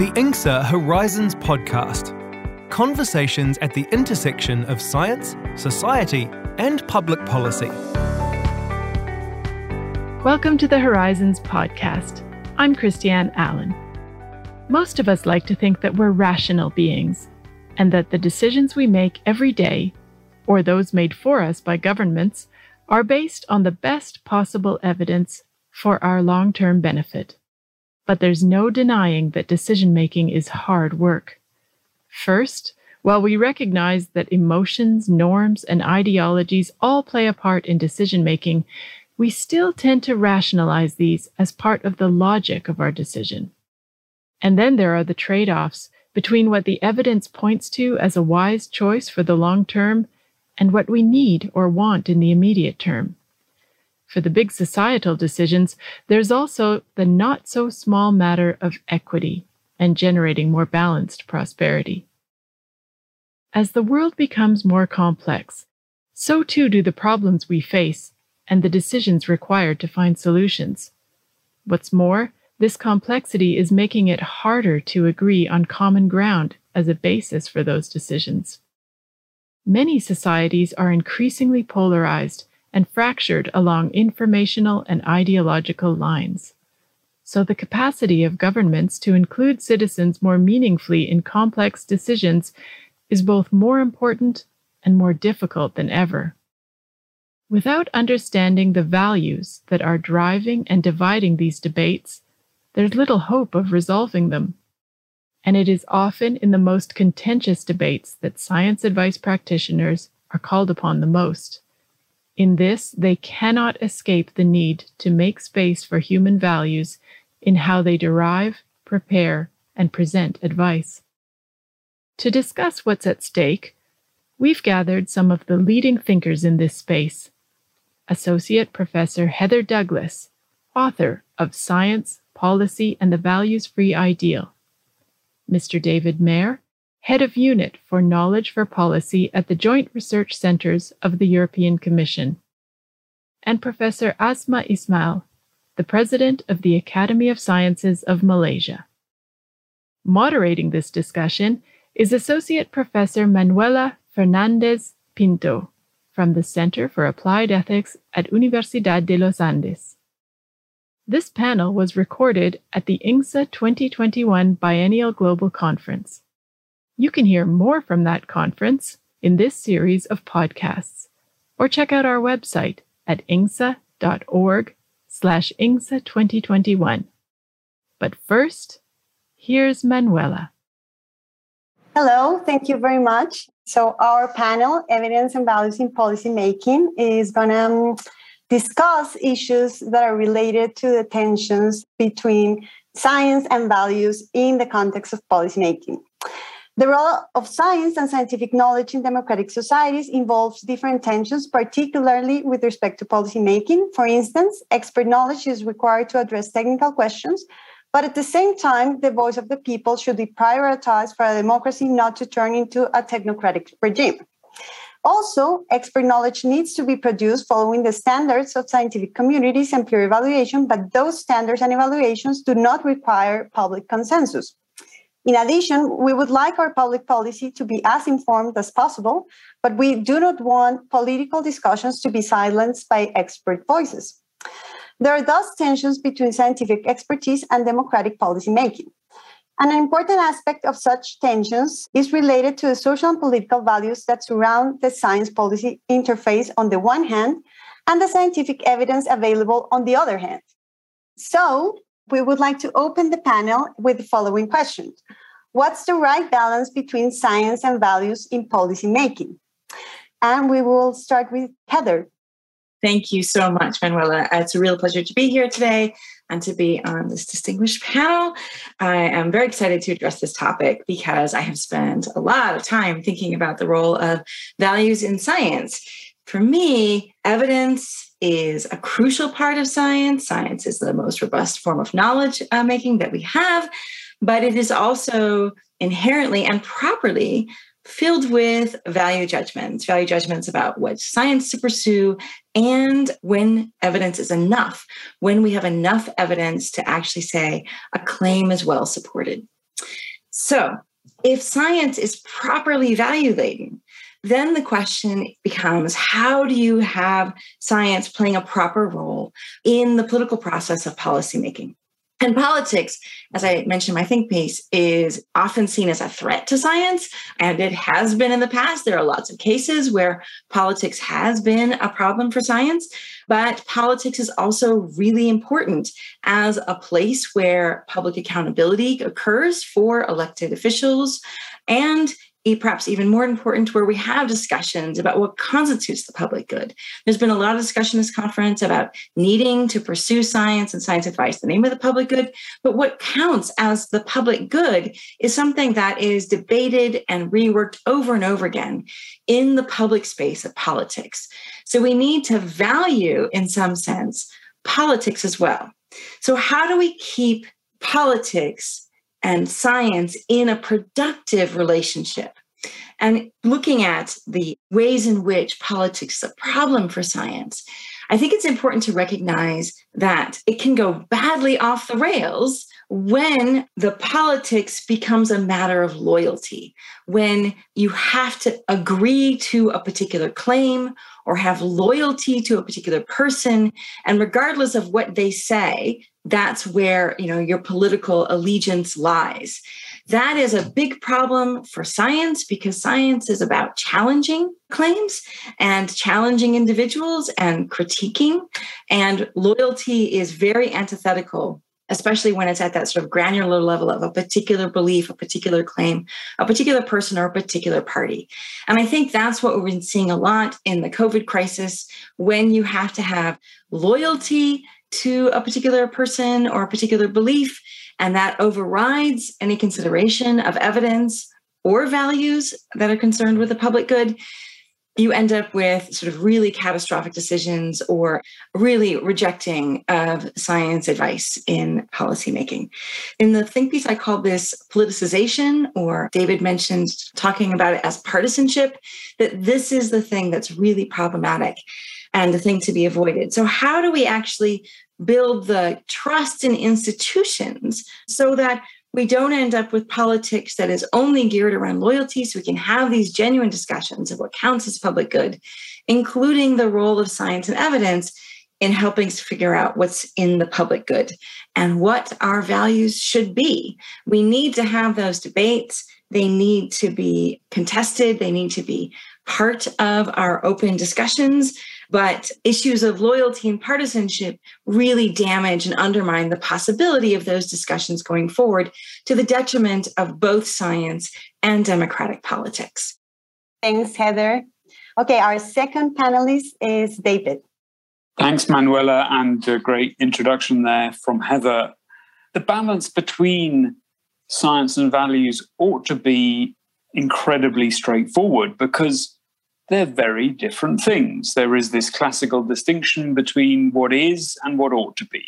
The INGSA Horizons Podcast Conversations at the intersection of science, society, and public policy. Welcome to the Horizons Podcast. I'm Christiane Allen. Most of us like to think that we're rational beings and that the decisions we make every day, or those made for us by governments, are based on the best possible evidence for our long term benefit. But there's no denying that decision making is hard work. First, while we recognize that emotions, norms, and ideologies all play a part in decision making, we still tend to rationalize these as part of the logic of our decision. And then there are the trade offs between what the evidence points to as a wise choice for the long term and what we need or want in the immediate term. For the big societal decisions, there's also the not so small matter of equity and generating more balanced prosperity. As the world becomes more complex, so too do the problems we face and the decisions required to find solutions. What's more, this complexity is making it harder to agree on common ground as a basis for those decisions. Many societies are increasingly polarized and fractured along informational and ideological lines. So, the capacity of governments to include citizens more meaningfully in complex decisions is both more important and more difficult than ever. Without understanding the values that are driving and dividing these debates, there's little hope of resolving them. And it is often in the most contentious debates that science advice practitioners are called upon the most. In this, they cannot escape the need to make space for human values in how they derive, prepare, and present advice. To discuss what's at stake, we've gathered some of the leading thinkers in this space Associate Professor Heather Douglas, author of Science, Policy, and the Values Free Ideal. Mr. David Mair, Head of Unit for Knowledge for Policy at the Joint Research Centres of the European Commission. And Professor Asma Ismail, the President of the Academy of Sciences of Malaysia. Moderating this discussion is Associate Professor Manuela Fernandez Pinto from the Center for Applied Ethics at Universidad de los Andes. This panel was recorded at the INGSA 2021 Biennial Global Conference. You can hear more from that conference in this series of podcasts, or check out our website at ingsa.org slash ingsa 2021. But first, here's Manuela. Hello, thank you very much. So our panel, Evidence and Values in Policymaking, is going to um, discuss issues that are related to the tensions between science and values in the context of policymaking. The role of science and scientific knowledge in democratic societies involves different tensions, particularly with respect to policymaking. For instance, expert knowledge is required to address technical questions, but at the same time, the voice of the people should be prioritized for a democracy not to turn into a technocratic regime. Also, expert knowledge needs to be produced following the standards of scientific communities and peer evaluation, but those standards and evaluations do not require public consensus. In addition, we would like our public policy to be as informed as possible, but we do not want political discussions to be silenced by expert voices. There are thus tensions between scientific expertise and democratic policymaking. And an important aspect of such tensions is related to the social and political values that surround the science policy interface on the one hand and the scientific evidence available on the other hand. So, we would like to open the panel with the following questions What's the right balance between science and values in policymaking? And we will start with Heather. Thank you so much, Manuela. Uh, it's a real pleasure to be here today and to be on this distinguished panel. I am very excited to address this topic because I have spent a lot of time thinking about the role of values in science. For me, evidence is a crucial part of science. Science is the most robust form of knowledge uh, making that we have, but it is also inherently and properly filled with value judgments, value judgments about what science to pursue and when evidence is enough, when we have enough evidence to actually say a claim is well supported. So, if science is properly value-laden, then the question becomes how do you have science playing a proper role in the political process of policymaking? And politics, as I mentioned my think piece, is often seen as a threat to science, and it has been in the past. There are lots of cases where politics has been a problem for science, but politics is also really important as a place where public accountability occurs for elected officials and perhaps even more important, where we have discussions about what constitutes the public good. There's been a lot of discussion this conference about needing to pursue science and science advice, the name of the public good. But what counts as the public good is something that is debated and reworked over and over again in the public space of politics. So we need to value, in some sense, politics as well. So, how do we keep politics and science in a productive relationship. And looking at the ways in which politics is a problem for science, I think it's important to recognize that it can go badly off the rails when the politics becomes a matter of loyalty, when you have to agree to a particular claim or have loyalty to a particular person. And regardless of what they say, that's where you know your political allegiance lies that is a big problem for science because science is about challenging claims and challenging individuals and critiquing and loyalty is very antithetical especially when it's at that sort of granular level of a particular belief a particular claim a particular person or a particular party. And i think that's what we've been seeing a lot in the covid crisis when you have to have loyalty to a particular person or a particular belief, and that overrides any consideration of evidence or values that are concerned with the public good, you end up with sort of really catastrophic decisions or really rejecting of science advice in policymaking. In the think piece, I called this politicization, or David mentioned talking about it as partisanship, that this is the thing that's really problematic and the thing to be avoided. So, how do we actually build the trust in institutions so that we don't end up with politics that is only geared around loyalty so we can have these genuine discussions of what counts as public good, including the role of science and evidence in helping us figure out what's in the public good and what our values should be. We need to have those debates. They need to be contested, they need to be part of our open discussions. But issues of loyalty and partisanship really damage and undermine the possibility of those discussions going forward to the detriment of both science and democratic politics. Thanks, Heather. Okay, our second panelist is David. Thanks, Manuela, and a great introduction there from Heather. The balance between science and values ought to be incredibly straightforward because they're very different things. There is this classical distinction between what is and what ought to be.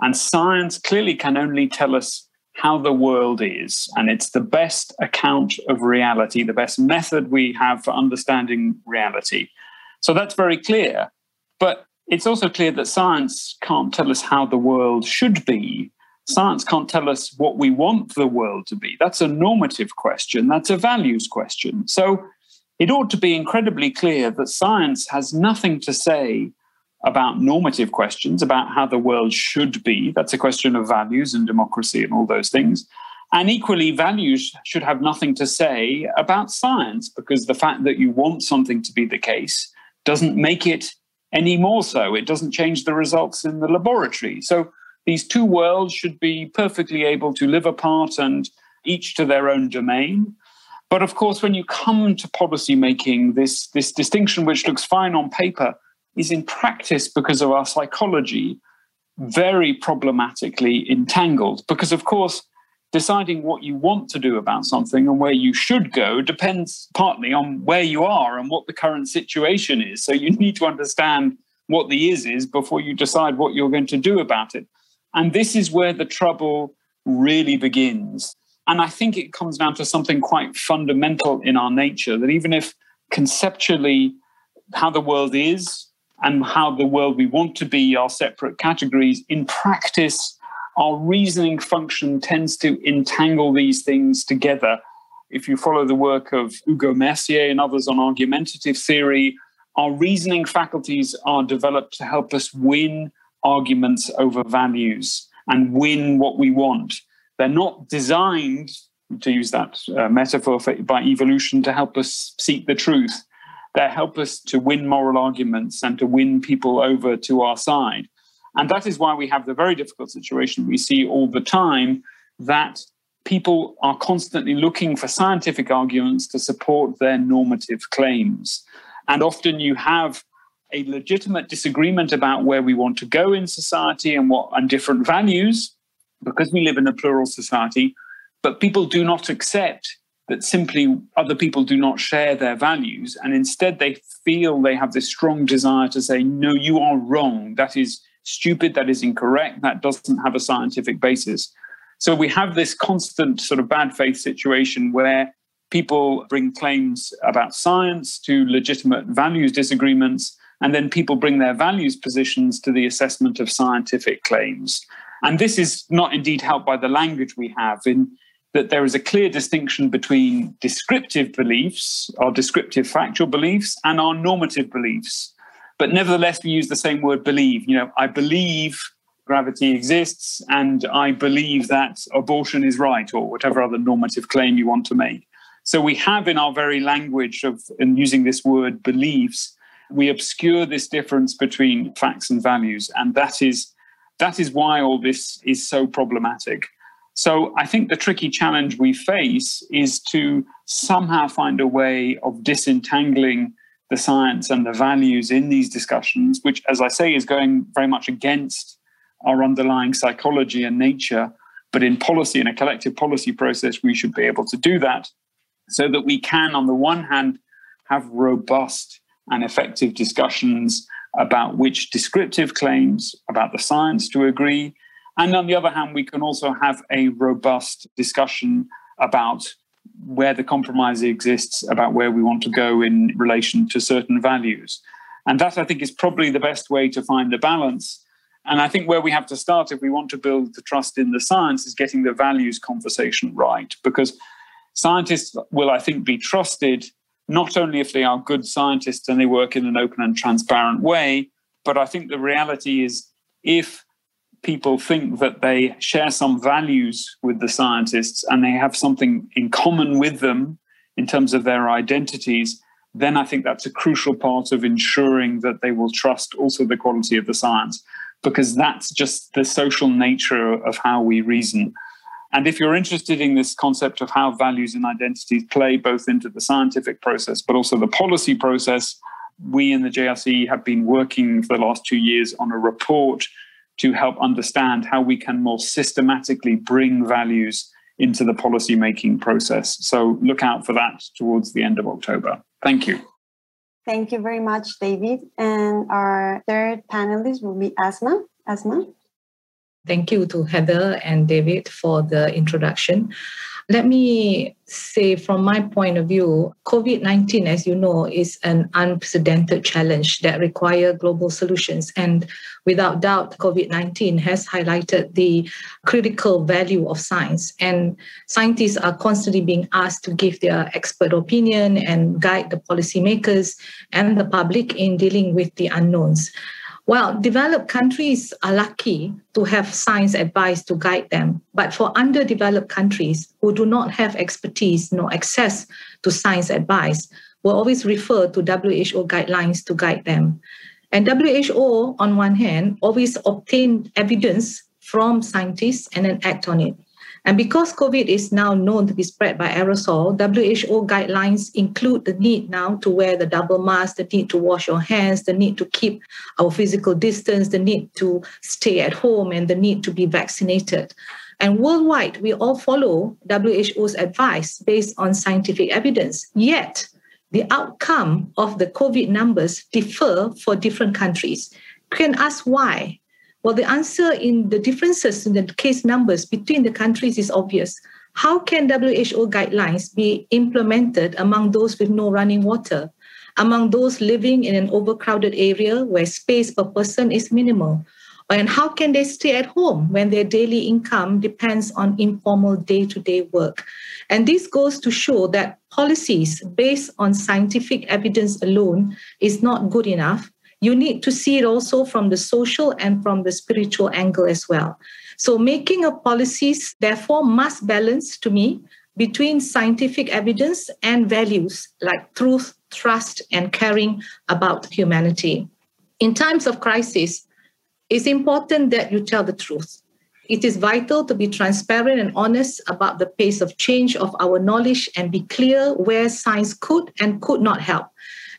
And science clearly can only tell us how the world is. And it's the best account of reality, the best method we have for understanding reality. So that's very clear. But it's also clear that science can't tell us how the world should be. Science can't tell us what we want the world to be. That's a normative question, that's a values question. So it ought to be incredibly clear that science has nothing to say about normative questions, about how the world should be. That's a question of values and democracy and all those things. And equally, values should have nothing to say about science because the fact that you want something to be the case doesn't make it any more so. It doesn't change the results in the laboratory. So these two worlds should be perfectly able to live apart and each to their own domain. But of course, when you come to policy making, this, this distinction, which looks fine on paper, is in practice because of our psychology very problematically entangled. Because, of course, deciding what you want to do about something and where you should go depends partly on where you are and what the current situation is. So you need to understand what the is is before you decide what you're going to do about it. And this is where the trouble really begins. And I think it comes down to something quite fundamental in our nature that even if conceptually how the world is and how the world we want to be are separate categories, in practice, our reasoning function tends to entangle these things together. If you follow the work of Hugo Mercier and others on argumentative theory, our reasoning faculties are developed to help us win arguments over values and win what we want. They're not designed, to use that uh, metaphor for, by evolution, to help us seek the truth. They help us to win moral arguments and to win people over to our side. And that is why we have the very difficult situation we see all the time that people are constantly looking for scientific arguments to support their normative claims. And often you have a legitimate disagreement about where we want to go in society and what and different values because we live in a plural society but people do not accept that simply other people do not share their values and instead they feel they have this strong desire to say no you are wrong. That is stupid. That is incorrect. That doesn't have a scientific basis. So we have this constant sort of bad faith situation where people bring claims about science to legitimate values disagreements and then people bring their values positions to the assessment of scientific claims. And this is not indeed helped by the language we have, in that there is a clear distinction between descriptive beliefs, our descriptive factual beliefs, and our normative beliefs. But nevertheless, we use the same word believe. You know, I believe gravity exists, and I believe that abortion is right, or whatever other normative claim you want to make. So we have in our very language of in using this word beliefs we obscure this difference between facts and values and that is that is why all this is so problematic. So i think the tricky challenge we face is to somehow find a way of disentangling the science and the values in these discussions which as i say is going very much against our underlying psychology and nature. But in policy in a collective policy process we should be able to do that so that we can on the one hand have robust and effective discussions about which descriptive claims, about the science to agree. And on the other hand, we can also have a robust discussion about where the compromise exists, about where we want to go in relation to certain values. And that, I think, is probably the best way to find the balance. And I think where we have to start if we want to build the trust in the science is getting the values conversation right, because scientists will, I think, be trusted not only if they are good scientists and they work in an open and transparent way, but I think the reality is if people think that they share some values with the scientists and they have something in common with them in terms of their identities, then I think that's a crucial part of ensuring that they will trust also the quality of the science, because that's just the social nature of how we reason. And if you're interested in this concept of how values and identities play both into the scientific process, but also the policy process, we in the JRC have been working for the last two years on a report to help understand how we can more systematically bring values into the policy making process. So look out for that towards the end of October. Thank you. Thank you very much, David. And our third panelist will be Asma. Asma. Thank you to Heather and David for the introduction. Let me say, from my point of view, COVID 19, as you know, is an unprecedented challenge that requires global solutions. And without doubt, COVID 19 has highlighted the critical value of science. And scientists are constantly being asked to give their expert opinion and guide the policymakers and the public in dealing with the unknowns. Well, developed countries are lucky to have science advice to guide them. But for underdeveloped countries who do not have expertise nor access to science advice, will always refer to WHO guidelines to guide them. And WHO, on one hand, always obtain evidence from scientists and then act on it. And because COVID is now known to be spread by aerosol, WHO guidelines include the need now to wear the double mask, the need to wash your hands, the need to keep our physical distance, the need to stay at home, and the need to be vaccinated. And worldwide, we all follow WHO's advice based on scientific evidence. Yet, the outcome of the COVID numbers differ for different countries. You can ask why. Well, the answer in the differences in the case numbers between the countries is obvious. How can WHO guidelines be implemented among those with no running water, among those living in an overcrowded area where space per person is minimal, And how can they stay at home when their daily income depends on informal day to day work? And this goes to show that policies based on scientific evidence alone is not good enough. You need to see it also from the social and from the spiritual angle as well. So, making of policies, therefore, must balance to me between scientific evidence and values like truth, trust, and caring about humanity. In times of crisis, it's important that you tell the truth. It is vital to be transparent and honest about the pace of change of our knowledge and be clear where science could and could not help.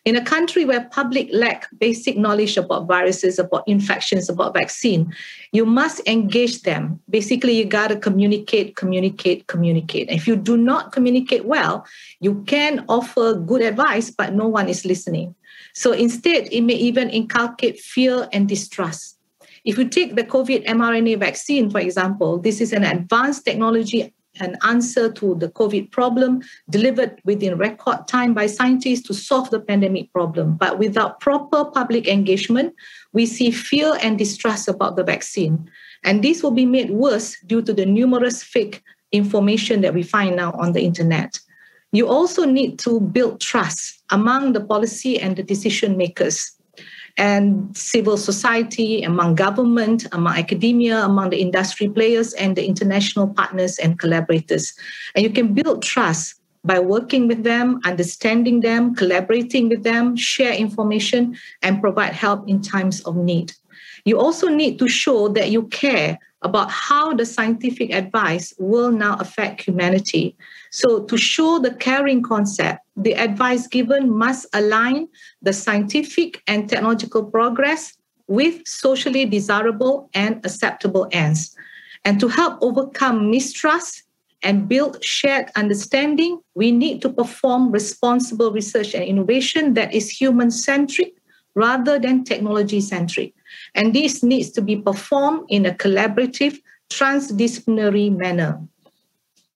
In a country where public lack basic knowledge about viruses, about infections, about vaccine, you must engage them. Basically, you got to communicate, communicate, communicate. If you do not communicate well, you can offer good advice, but no one is listening. So instead, it may even inculcate fear and distrust. If you take the COVID mRNA vaccine, for example, this is an advanced technology an answer to the COVID problem delivered within record time by scientists to solve the pandemic problem. But without proper public engagement, we see fear and distrust about the vaccine. And this will be made worse due to the numerous fake information that we find now on the internet. You also need to build trust among the policy and the decision makers and civil society, among government, among academia, among the industry players, and the international partners and collaborators. And you can build trust by working with them, understanding them, collaborating with them, share information, and provide help in times of need. You also need to show that you care about how the scientific advice will now affect humanity. So, to show the caring concept, the advice given must align the scientific and technological progress with socially desirable and acceptable ends. And to help overcome mistrust and build shared understanding, we need to perform responsible research and innovation that is human centric rather than technology centric. And this needs to be performed in a collaborative, transdisciplinary manner.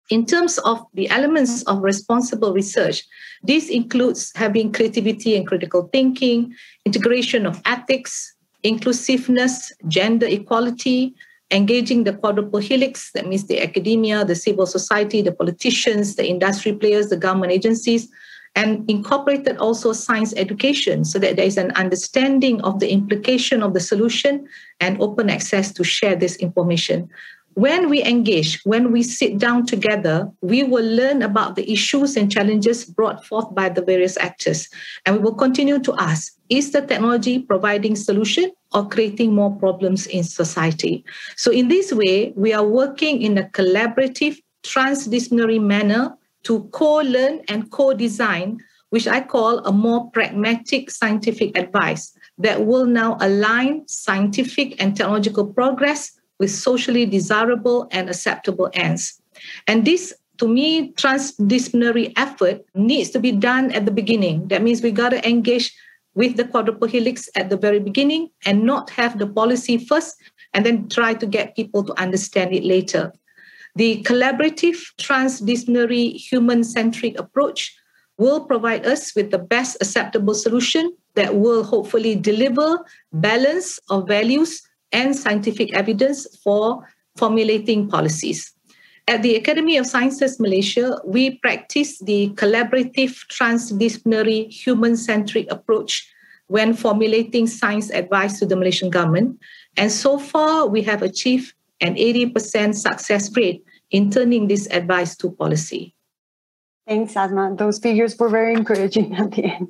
In terms of the elements of responsible research, this includes having creativity and critical thinking, integration of ethics, inclusiveness, gender equality, engaging the quadruple helix, that means the academia, the civil society, the politicians, the industry players, the government agencies, and incorporated also science education so that there is an understanding of the implication of the solution and open access to share this information. When we engage, when we sit down together, we will learn about the issues and challenges brought forth by the various actors. And we will continue to ask is the technology providing solution or creating more problems in society? So, in this way, we are working in a collaborative, transdisciplinary manner to co-learn and co-design, which I call a more pragmatic scientific advice that will now align scientific and technological progress with socially desirable and acceptable ends. And this to me, transdisciplinary effort needs to be done at the beginning. That means we got to engage with the quadruple helix at the very beginning and not have the policy first and then try to get people to understand it later. The collaborative, transdisciplinary, human centric approach will provide us with the best acceptable solution that will hopefully deliver balance of values and scientific evidence for formulating policies. At the Academy of Sciences Malaysia, we practice the collaborative, transdisciplinary, human centric approach when formulating science advice to the Malaysian government. And so far, we have achieved an 80% success rate in turning this advice to policy. Thanks, Asma. Those figures were very encouraging at the end.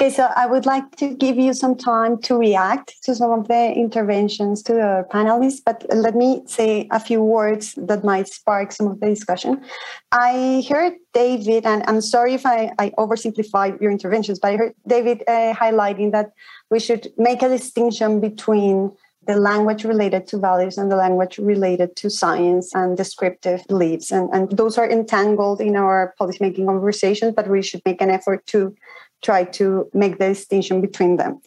Okay, so I would like to give you some time to react to some of the interventions to the panelists, but let me say a few words that might spark some of the discussion. I heard David, and I'm sorry if I, I oversimplified your interventions, but I heard David uh, highlighting that we should make a distinction between the language related to values and the language related to science and descriptive beliefs. And, and those are entangled in our policymaking conversations, but we should make an effort to try to make the distinction between them.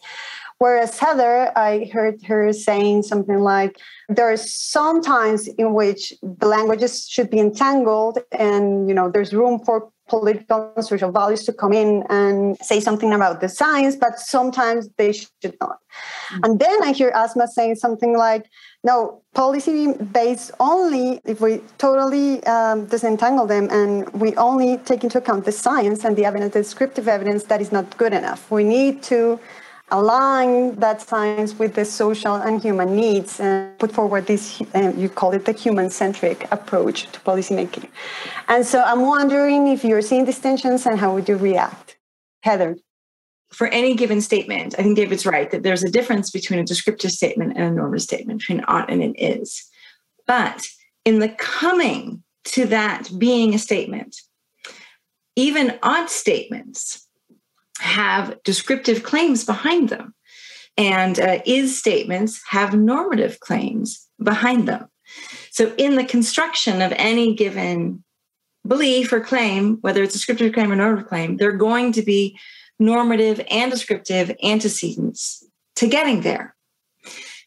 Whereas Heather, I heard her saying something like, there are some times in which the languages should be entangled and you know there's room for political and social values to come in and say something about the science, but sometimes they should not. Mm-hmm. And then I hear Asma saying something like, no, policy based only if we totally um, disentangle them and we only take into account the science and the evidence, descriptive evidence, that is not good enough. We need to align that science with the social and human needs and put forward this, uh, you call it the human centric approach to policymaking. And so I'm wondering if you're seeing these tensions and how would you react? Heather. For any given statement, I think David's right that there's a difference between a descriptive statement and a normative statement, between ought and an is. But in the coming to that being a statement, even ought statements have descriptive claims behind them. And uh, is statements have normative claims behind them. So, in the construction of any given belief or claim, whether it's a descriptive claim or normative claim, there are going to be normative and descriptive antecedents to getting there.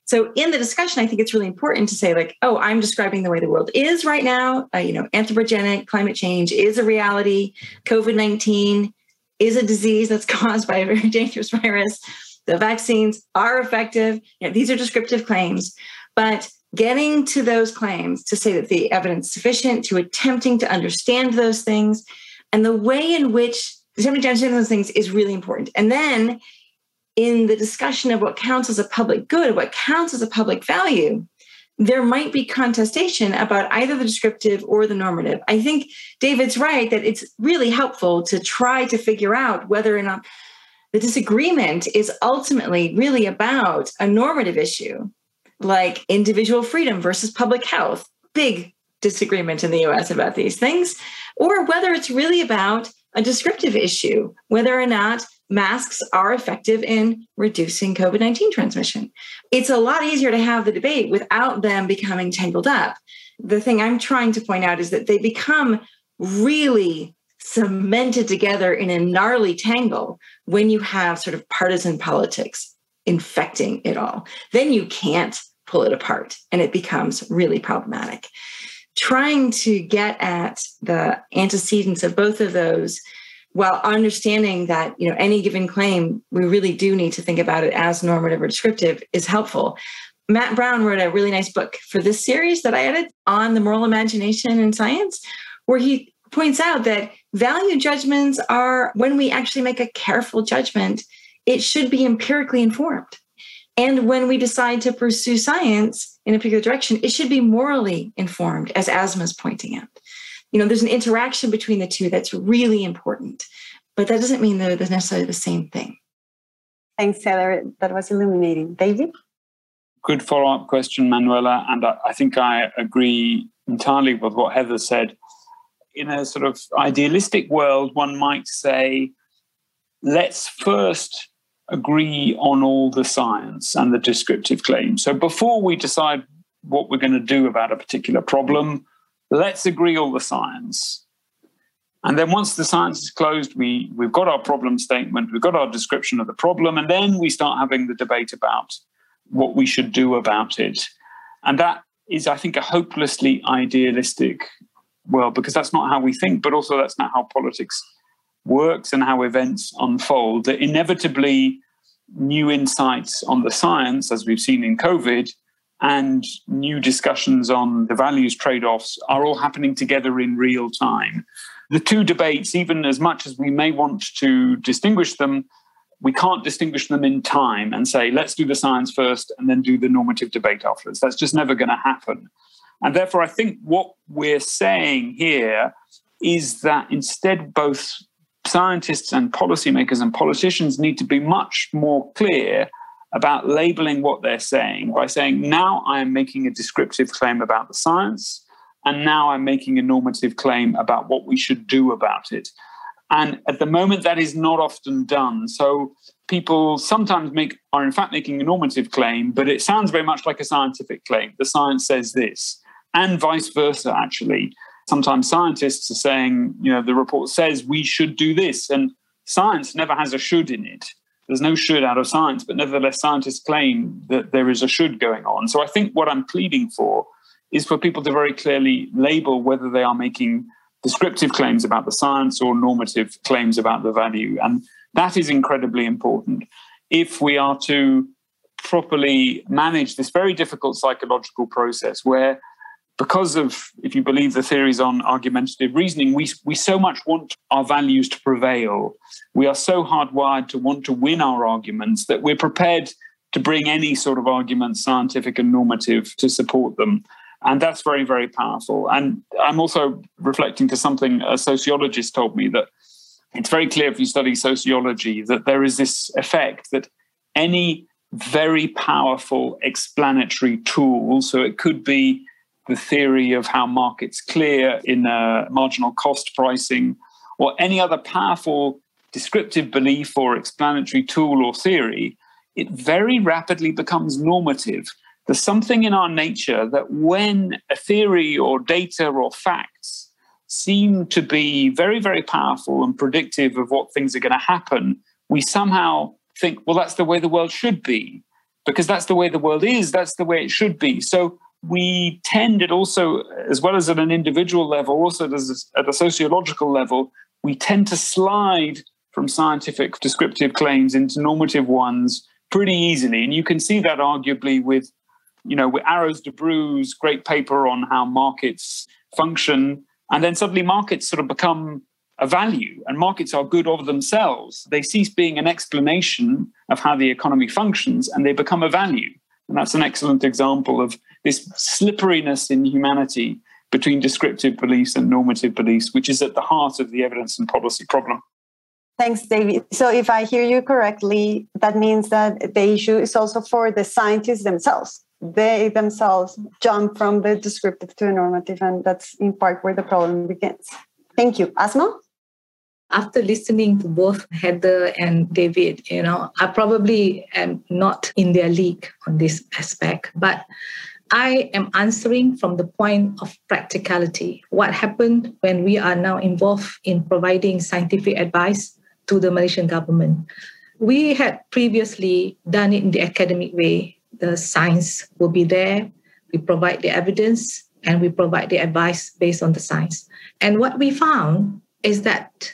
So, in the discussion, I think it's really important to say, like, oh, I'm describing the way the world is right now. Uh, you know, anthropogenic climate change is a reality. COVID 19 is a disease that's caused by a very dangerous virus. The vaccines are effective. You know, these are descriptive claims, but getting to those claims to say that the evidence is sufficient, to attempting to understand those things, and the way in which attempting to understand those things is really important. And then in the discussion of what counts as a public good, what counts as a public value, there might be contestation about either the descriptive or the normative. I think David's right that it's really helpful to try to figure out whether or not the disagreement is ultimately really about a normative issue like individual freedom versus public health. Big disagreement in the US about these things, or whether it's really about a descriptive issue, whether or not masks are effective in reducing COVID 19 transmission. It's a lot easier to have the debate without them becoming tangled up. The thing I'm trying to point out is that they become really cemented together in a gnarly tangle when you have sort of partisan politics infecting it all. Then you can't pull it apart and it becomes really problematic. Trying to get at the antecedents of both of those while understanding that you know any given claim we really do need to think about it as normative or descriptive is helpful. Matt brown wrote a really nice book for this series that i edited on the moral imagination in science where he points out that value judgments are when we actually make a careful judgment it should be empirically informed. And when we decide to pursue science in a particular direction it should be morally informed as asma's pointing out you know there's an interaction between the two that's really important but that doesn't mean they're necessarily the same thing. Thanks Heather. that was illuminating. David? Good follow-up question manuela and I, I think i agree entirely with what heather said. In a sort of idealistic world one might say let's first agree on all the science and the descriptive claims. So before we decide what we're going to do about a particular problem let's agree all the science. And then once the science is closed, we, we've got our problem statement, we've got our description of the problem, and then we start having the debate about what we should do about it. And that is, I think, a hopelessly idealistic world because that's not how we think, but also that's not how politics works and how events unfold. That inevitably, new insights on the science, as we've seen in COVID, and new discussions on the values trade offs are all happening together in real time. The two debates, even as much as we may want to distinguish them, we can't distinguish them in time and say, let's do the science first and then do the normative debate afterwards. That's just never going to happen. And therefore, I think what we're saying here is that instead, both scientists and policymakers and politicians need to be much more clear about labeling what they're saying by saying, now I am making a descriptive claim about the science, and now I'm making a normative claim about what we should do about it. And at the moment, that is not often done. So people sometimes make are in fact making a normative claim, but it sounds very much like a scientific claim. The science says this, and vice versa, actually. Sometimes scientists are saying, you know, the report says we should do this, and science never has a should in it there's no should out of science, but nevertheless, scientists claim that there is a should going on. So I think what I'm pleading for is for people to very clearly label whether they are making descriptive claims about the science or normative claims about the value. And that is incredibly important if we are to properly manage this very difficult psychological process where because of if you believe the theories on argumentative reasoning we, we so much want our values to prevail we are so hardwired to want to win our arguments that we're prepared to bring any sort of argument scientific and normative to support them and that's very very powerful and i'm also reflecting to something a sociologist told me that it's very clear if you study sociology that there is this effect that any very powerful explanatory tool. So it could be the theory of how markets clear in uh, marginal cost pricing or any other powerful descriptive belief or explanatory tool or theory, it very rapidly becomes normative. There's something in our nature that when a theory or data or facts seem to be very, very powerful and predictive of what things are going to happen, we somehow think, well, that's the way the world should be, because that's the way the world is, that's the way it should be. So we tend it also, as well as at an individual level, also at a sociological level, we tend to slide from scientific descriptive claims into normative ones pretty easily. And you can see that arguably with, you know, with Arrows Debreu's great paper on how markets function. And then suddenly markets sort of become a value and markets are good of themselves. They cease being an explanation of how the economy functions and they become a value. And that's an excellent example of this slipperiness in humanity between descriptive beliefs and normative beliefs, which is at the heart of the evidence and policy problem. Thanks, David. So, if I hear you correctly, that means that the issue is also for the scientists themselves. They themselves jump from the descriptive to the normative, and that's in part where the problem begins. Thank you. Asma? after listening to both Heather and David, you know, I probably am not in their league on this aspect, but I am answering from the point of practicality. What happened when we are now involved in providing scientific advice to the Malaysian government? We had previously done it in the academic way. The science will be there, we provide the evidence, and we provide the advice based on the science. And what we found is that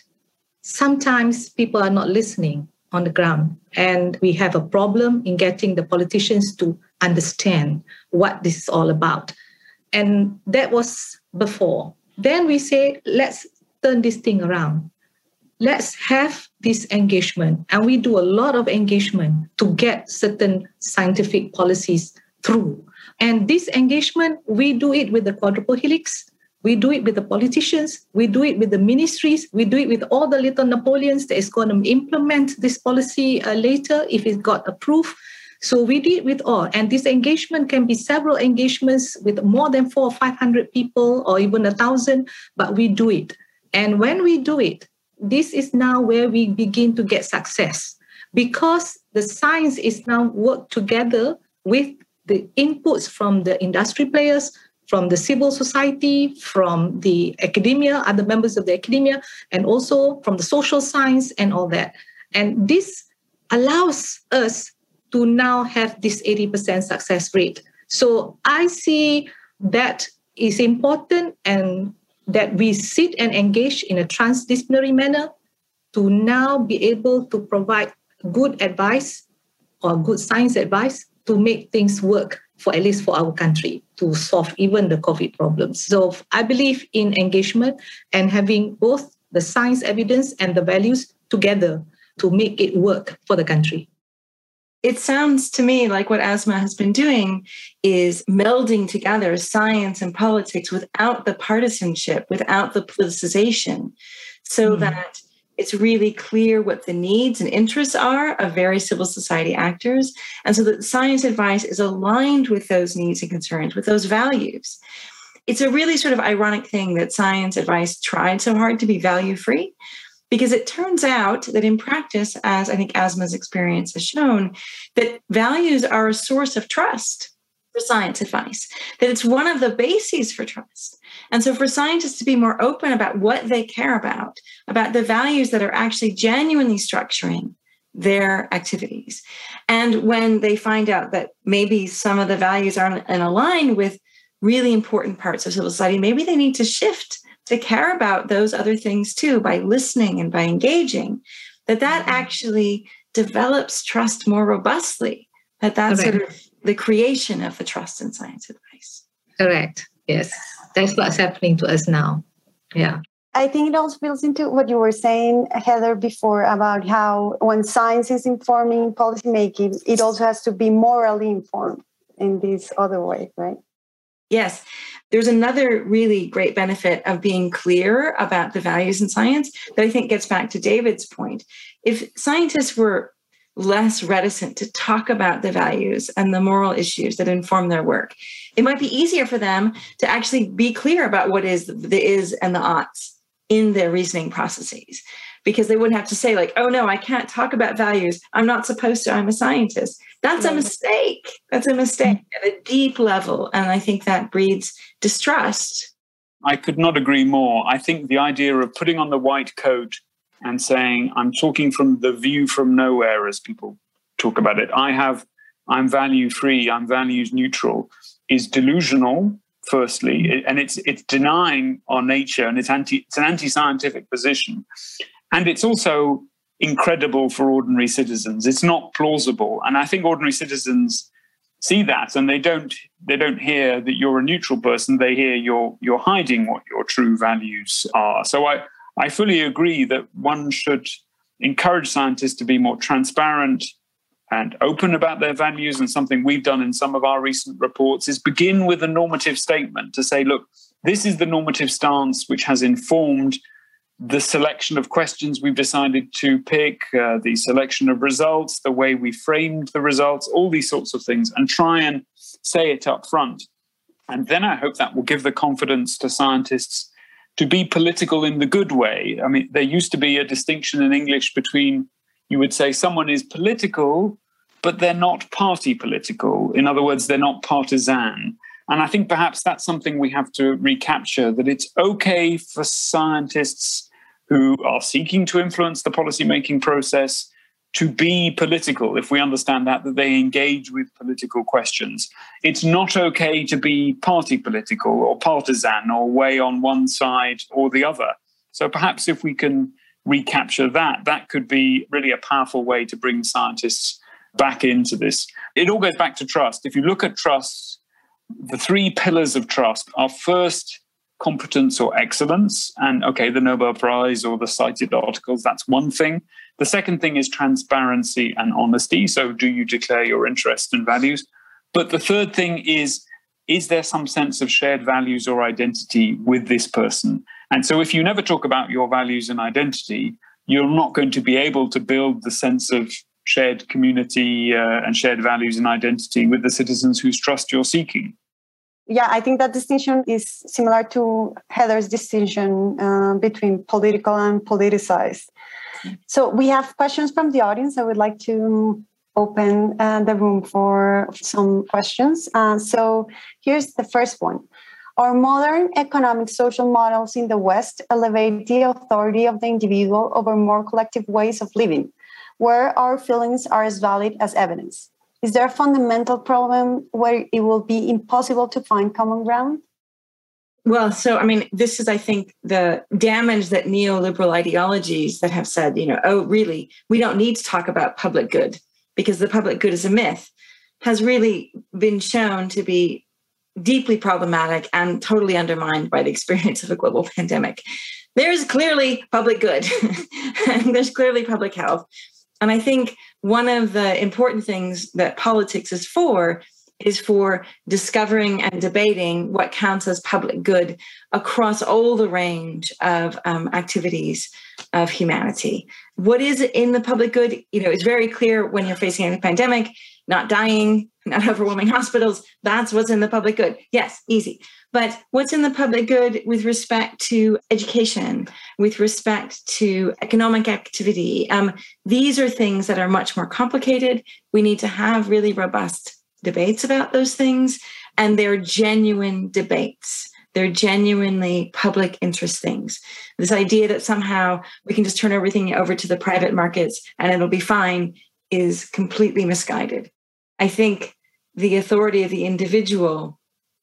sometimes people are not listening on the ground. And we have a problem in getting the politicians to understand what this is all about. And that was before. Then we say, let's turn this thing around. Let's have this engagement. And we do a lot of engagement to get certain scientific policies through. And this engagement, we do it with the quadruple helix we do it with the politicians, we do it with the ministries, we do it with all the little Napoleons that is going to implement this policy uh, later if it got approved. So we do it with all. And this engagement can be several engagements with more than four or 500 people or even a thousand, but we do it. And when we do it, this is now where we begin to get success because the science is now worked together with the inputs from the industry players, from the civil society, from the academia, other members of the academia, and also from the social science and all that. And this allows us to now have this 80% success rate. So I see that is important and that we sit and engage in a transdisciplinary manner to now be able to provide good advice or good science advice to make things work for at least for our country to solve even the COVID problems. So I believe in engagement and having both the science evidence and the values together to make it work for the country. It sounds to me like what ASMA has been doing is melding together science and politics without the partisanship, without the politicization, so mm. that it's really clear what the needs and interests are of various civil society actors. And so that science advice is aligned with those needs and concerns, with those values. It's a really sort of ironic thing that science advice tried so hard to be value free, because it turns out that in practice, as I think Asma's experience has shown, that values are a source of trust for science advice, that it's one of the bases for trust. And so, for scientists to be more open about what they care about, about the values that are actually genuinely structuring their activities. And when they find out that maybe some of the values aren't in align with really important parts of civil society, maybe they need to shift to care about those other things too by listening and by engaging, that that mm-hmm. actually develops trust more robustly. That that's sort of the creation of the trust in science advice. Correct. Yes. That's what's happening to us now. Yeah. I think it also builds into what you were saying, Heather, before about how when science is informing policymaking, it also has to be morally informed in this other way, right? Yes. There's another really great benefit of being clear about the values in science that I think gets back to David's point. If scientists were less reticent to talk about the values and the moral issues that inform their work, it might be easier for them to actually be clear about what is the is and the oughts in their reasoning processes because they wouldn't have to say like oh no i can't talk about values. I'm not supposed to. I'm a scientist. That's a mistake. That's a mistake at a deep level and i think that breeds distrust. I could not agree more. I think the idea of putting on the white coat and saying i'm talking from the view from nowhere as people talk about it. I have i'm value free i'm values neutral is delusional firstly and it's it's denying our nature and it's anti it's an anti-scientific position and it's also incredible for ordinary citizens. It's not plausible. And i think ordinary citizens see that and they don't they don't hear that you're a neutral person. They hear you're you're hiding what your true values are. So i i fully agree that one should encourage scientists to be more transparent and open about their values. And something we've done in some of our recent reports is begin with a normative statement to say, look, this is the normative stance which has informed the selection of questions we've decided to pick, uh, the selection of results, the way we framed the results, all these sorts of things, and try and say it up front. And then I hope that will give the confidence to scientists to be political in the good way. I mean, there used to be a distinction in English between you would say someone is political, but they're not party political. In other words, they're not partisan. And I think perhaps that's something we have to recapture that it's okay for scientists who are seeking to influence the policymaking process to be political if we understand that that they engage with political questions it's not okay to be party political or partisan or way on one side or the other so perhaps if we can recapture that, that could be really a powerful way to bring scientists back into this. It all goes back to trust. If you look at trust, the three pillars of trust are first competence or excellence. And okay, the Nobel Prize or the cited articles, that's one thing. The second thing is transparency and honesty. So, do you declare your interests and values? But the third thing is, is there some sense of shared values or identity with this person? And so, if you never talk about your values and identity, you're not going to be able to build the sense of shared community uh, and shared values and identity with the citizens whose trust you're seeking. Yeah, I think that distinction is similar to Heather's distinction uh, between political and politicized. So we have questions from the audience. I would like to open uh, the room for some questions. Uh, so here's the first one. Our modern economic social models in the West elevate the authority of the individual over more collective ways of living, where our feelings are as valid as evidence. Is there a fundamental problem where it will be impossible to find common ground? Well, so I mean, this is, I think, the damage that neoliberal ideologies that have said, you know, oh, really, we don't need to talk about public good because the public good is a myth, has really been shown to be deeply problematic and totally undermined by the experience of a global pandemic. There's clearly public good, there's clearly public health. And I think one of the important things that politics is for is for discovering and debating what counts as public good across all the range of um, activities of humanity. What is in the public good? You know, it's very clear when you're facing a pandemic, not dying, not overwhelming hospitals. That's what's in the public good. Yes, easy. But what's in the public good with respect to education, with respect to economic activity? Um, these are things that are much more complicated. We need to have really robust debates about those things, and they're genuine debates. They're genuinely public interest things. This idea that somehow we can just turn everything over to the private markets and it'll be fine is completely misguided. I think the authority of the individual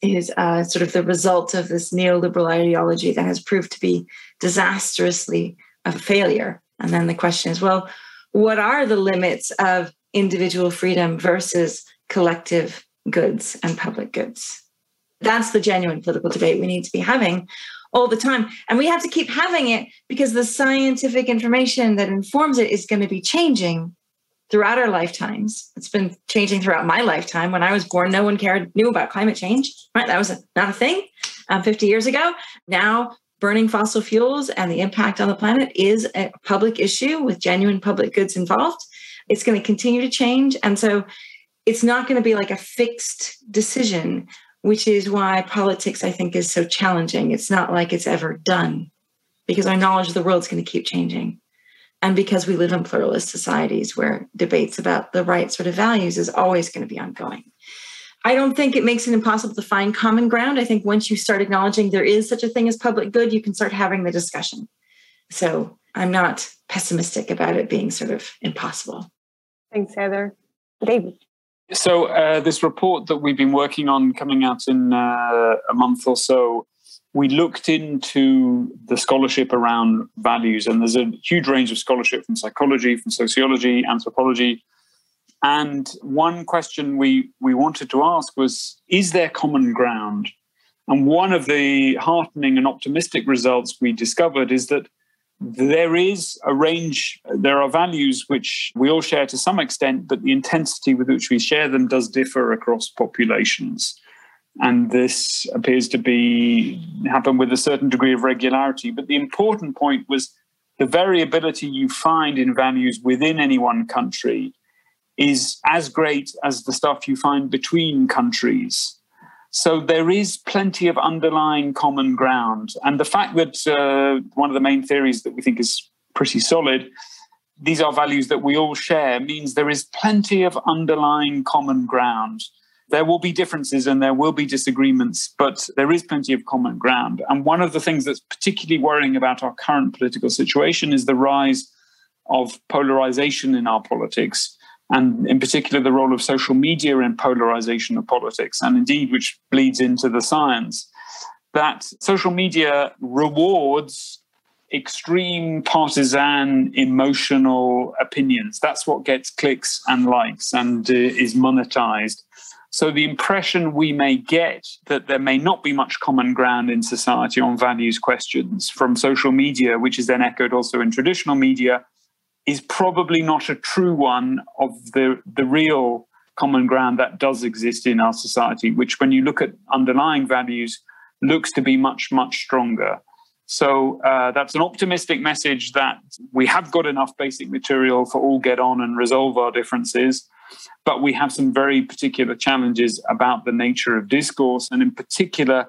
is uh, sort of the result of this neoliberal ideology that has proved to be disastrously a failure. And then the question is well, what are the limits of individual freedom versus collective goods and public goods? That's the genuine political debate we need to be having all the time. And we have to keep having it because the scientific information that informs it is going to be changing throughout our lifetimes. It's been changing throughout my lifetime. When I was born, no one cared, knew about climate change, right? That was a, not a thing um, 50 years ago. Now, burning fossil fuels and the impact on the planet is a public issue with genuine public goods involved. It's going to continue to change. And so it's not going to be like a fixed decision, which is why politics, I think, is so challenging. It's not like it's ever done because our knowledge of the world is going to keep changing and because we live in pluralist societies where debates about the right sort of values is always going to be ongoing. I don't think it makes it impossible to find common ground. I think once you start acknowledging there is such a thing as public good, you can start having the discussion. So I'm not pessimistic about it being sort of impossible. Thanks, Heather. David. So, uh, this report that we've been working on coming out in uh, a month or so we looked into the scholarship around values, and there's a huge range of scholarship from psychology, from sociology, anthropology. And one question we, we wanted to ask was Is there common ground? And one of the heartening and optimistic results we discovered is that there is a range, there are values which we all share to some extent, but the intensity with which we share them does differ across populations and this appears to be happen with a certain degree of regularity. But the important point was the variability you find in values within any one country is as great as the stuff you find between countries. So there is plenty of underlying common ground. And the fact that uh, one of the main theories that we think is pretty solid, these are values that we all share, means there is plenty of underlying common ground there will be differences and there will be disagreements, but there is plenty of common ground. And one of the things that's particularly worrying about our current political situation is the rise of polarization in our politics, and in particular, the role of social media in polarization of politics, and indeed, which bleeds into the science. That social media rewards extreme partisan emotional opinions. That's what gets clicks and likes and uh, is monetized. So the impression we may get that there may not be much common ground in society on values questions from social media, which is then echoed also in traditional media, is probably not a true one of the, the real common ground that does exist in our society, which when you look at underlying values, looks to be much, much stronger. So uh, that's an optimistic message that we have got enough basic material for all get on and resolve our differences. But we have some very particular challenges about the nature of discourse, and in particular,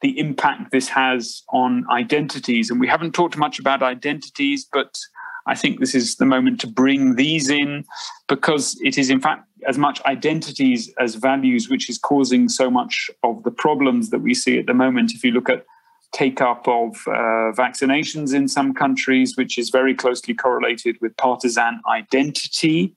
the impact this has on identities. And we haven't talked much about identities, but I think this is the moment to bring these in because it is, in fact, as much identities as values which is causing so much of the problems that we see at the moment. If you look at take up of uh, vaccinations in some countries, which is very closely correlated with partisan identity.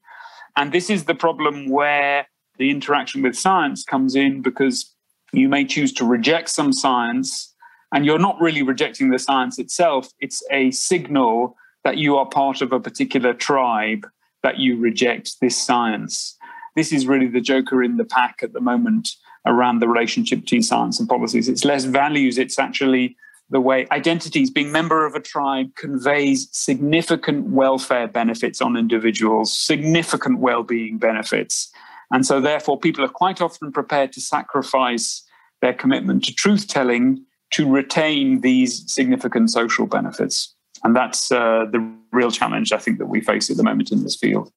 And this is the problem where the interaction with science comes in because you may choose to reject some science and you're not really rejecting the science itself. It's a signal that you are part of a particular tribe that you reject this science. This is really the joker in the pack at the moment around the relationship between science and policies. It's less values, it's actually the way identities, being member of a tribe, conveys significant welfare benefits on individuals, significant well being benefits. And so, therefore, people are quite often prepared to sacrifice their commitment to truth telling to retain these significant social benefits. And that's uh, the real challenge I think that we face at the moment in this field.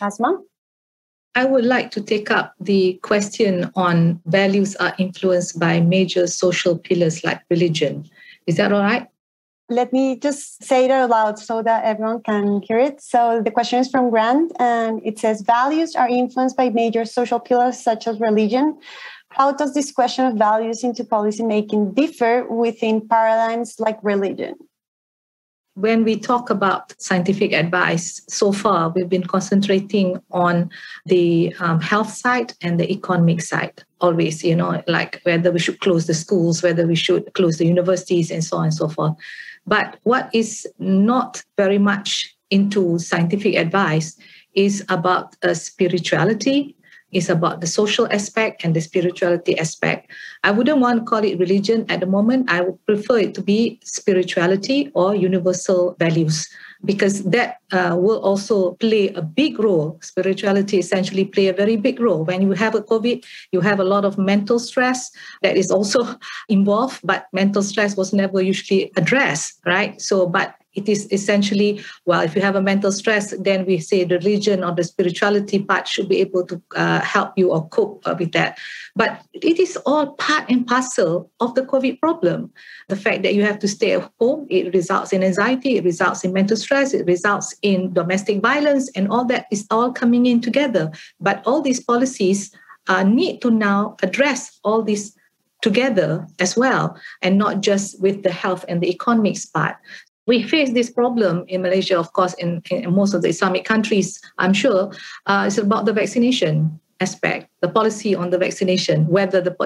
Asma? I would like to take up the question on values are influenced by major social pillars like religion. Is that all right? Let me just say it out loud so that everyone can hear it. So the question is from Grant, and it says values are influenced by major social pillars such as religion. How does this question of values into policymaking differ within paradigms like religion? When we talk about scientific advice, so far we've been concentrating on the um, health side and the economic side. Always, you know, like whether we should close the schools, whether we should close the universities, and so on and so forth. But what is not very much into scientific advice is about uh, spirituality is about the social aspect and the spirituality aspect. I wouldn't want to call it religion at the moment. I would prefer it to be spirituality or universal values because that uh, will also play a big role. Spirituality essentially play a very big role. When you have a COVID, you have a lot of mental stress that is also involved, but mental stress was never usually addressed, right? So, but it is essentially well if you have a mental stress then we say the religion or the spirituality part should be able to uh, help you or cope uh, with that. But it is all part and parcel of the covid problem. The fact that you have to stay at home it results in anxiety it results in mental stress it results in domestic violence and all that is all coming in together. But all these policies uh, need to now address all these together as well and not just with the health and the economics part we face this problem in Malaysia, of course, in, in most of the Islamic countries, I'm sure, uh, it's about the vaccination aspect, the policy on the vaccination, whether the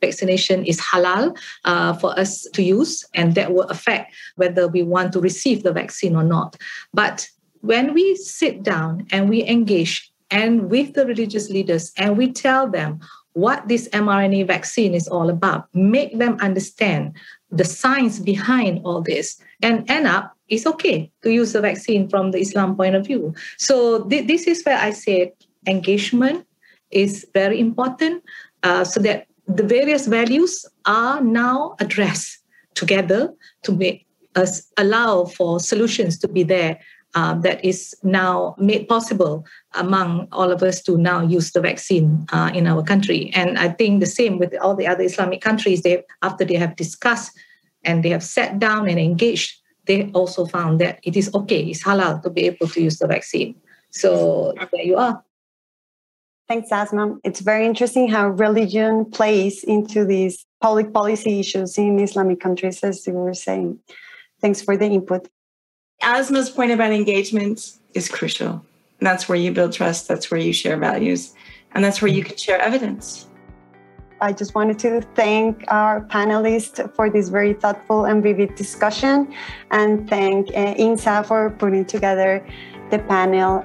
vaccination is halal uh, for us to use, and that will affect whether we want to receive the vaccine or not. But when we sit down and we engage and with the religious leaders and we tell them what this mRNA vaccine is all about, make them understand the science behind all this. And end up it's okay to use the vaccine from the islam point of view. So th- this is where i said engagement is very important uh, so that the various values are now addressed together to make us allow for solutions to be there uh, that is now made possible among all of us to now use the vaccine uh, in our country. And I think the same with all the other Islamic countries. They after they have discussed and they have sat down and engaged, they also found that it is okay, it's halal to be able to use the vaccine. So there you are. Thanks, Asma. It's very interesting how religion plays into these public policy issues in Islamic countries, as you were saying. Thanks for the input. Asma's point about engagement is crucial. And that's where you build trust, that's where you share values, and that's where you can share evidence. I just wanted to thank our panelists for this very thoughtful and vivid discussion and thank uh, INGSA for putting together the panel.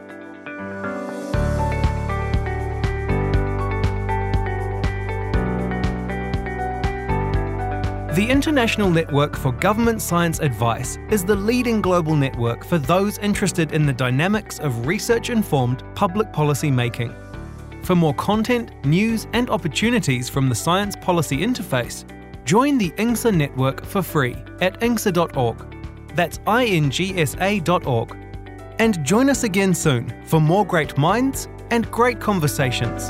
The International Network for Government Science Advice is the leading global network for those interested in the dynamics of research informed public policy making. For more content, news, and opportunities from the Science Policy Interface, join the INGSA network for free at ingsa.org. That's ingsa.org. And join us again soon for more great minds and great conversations.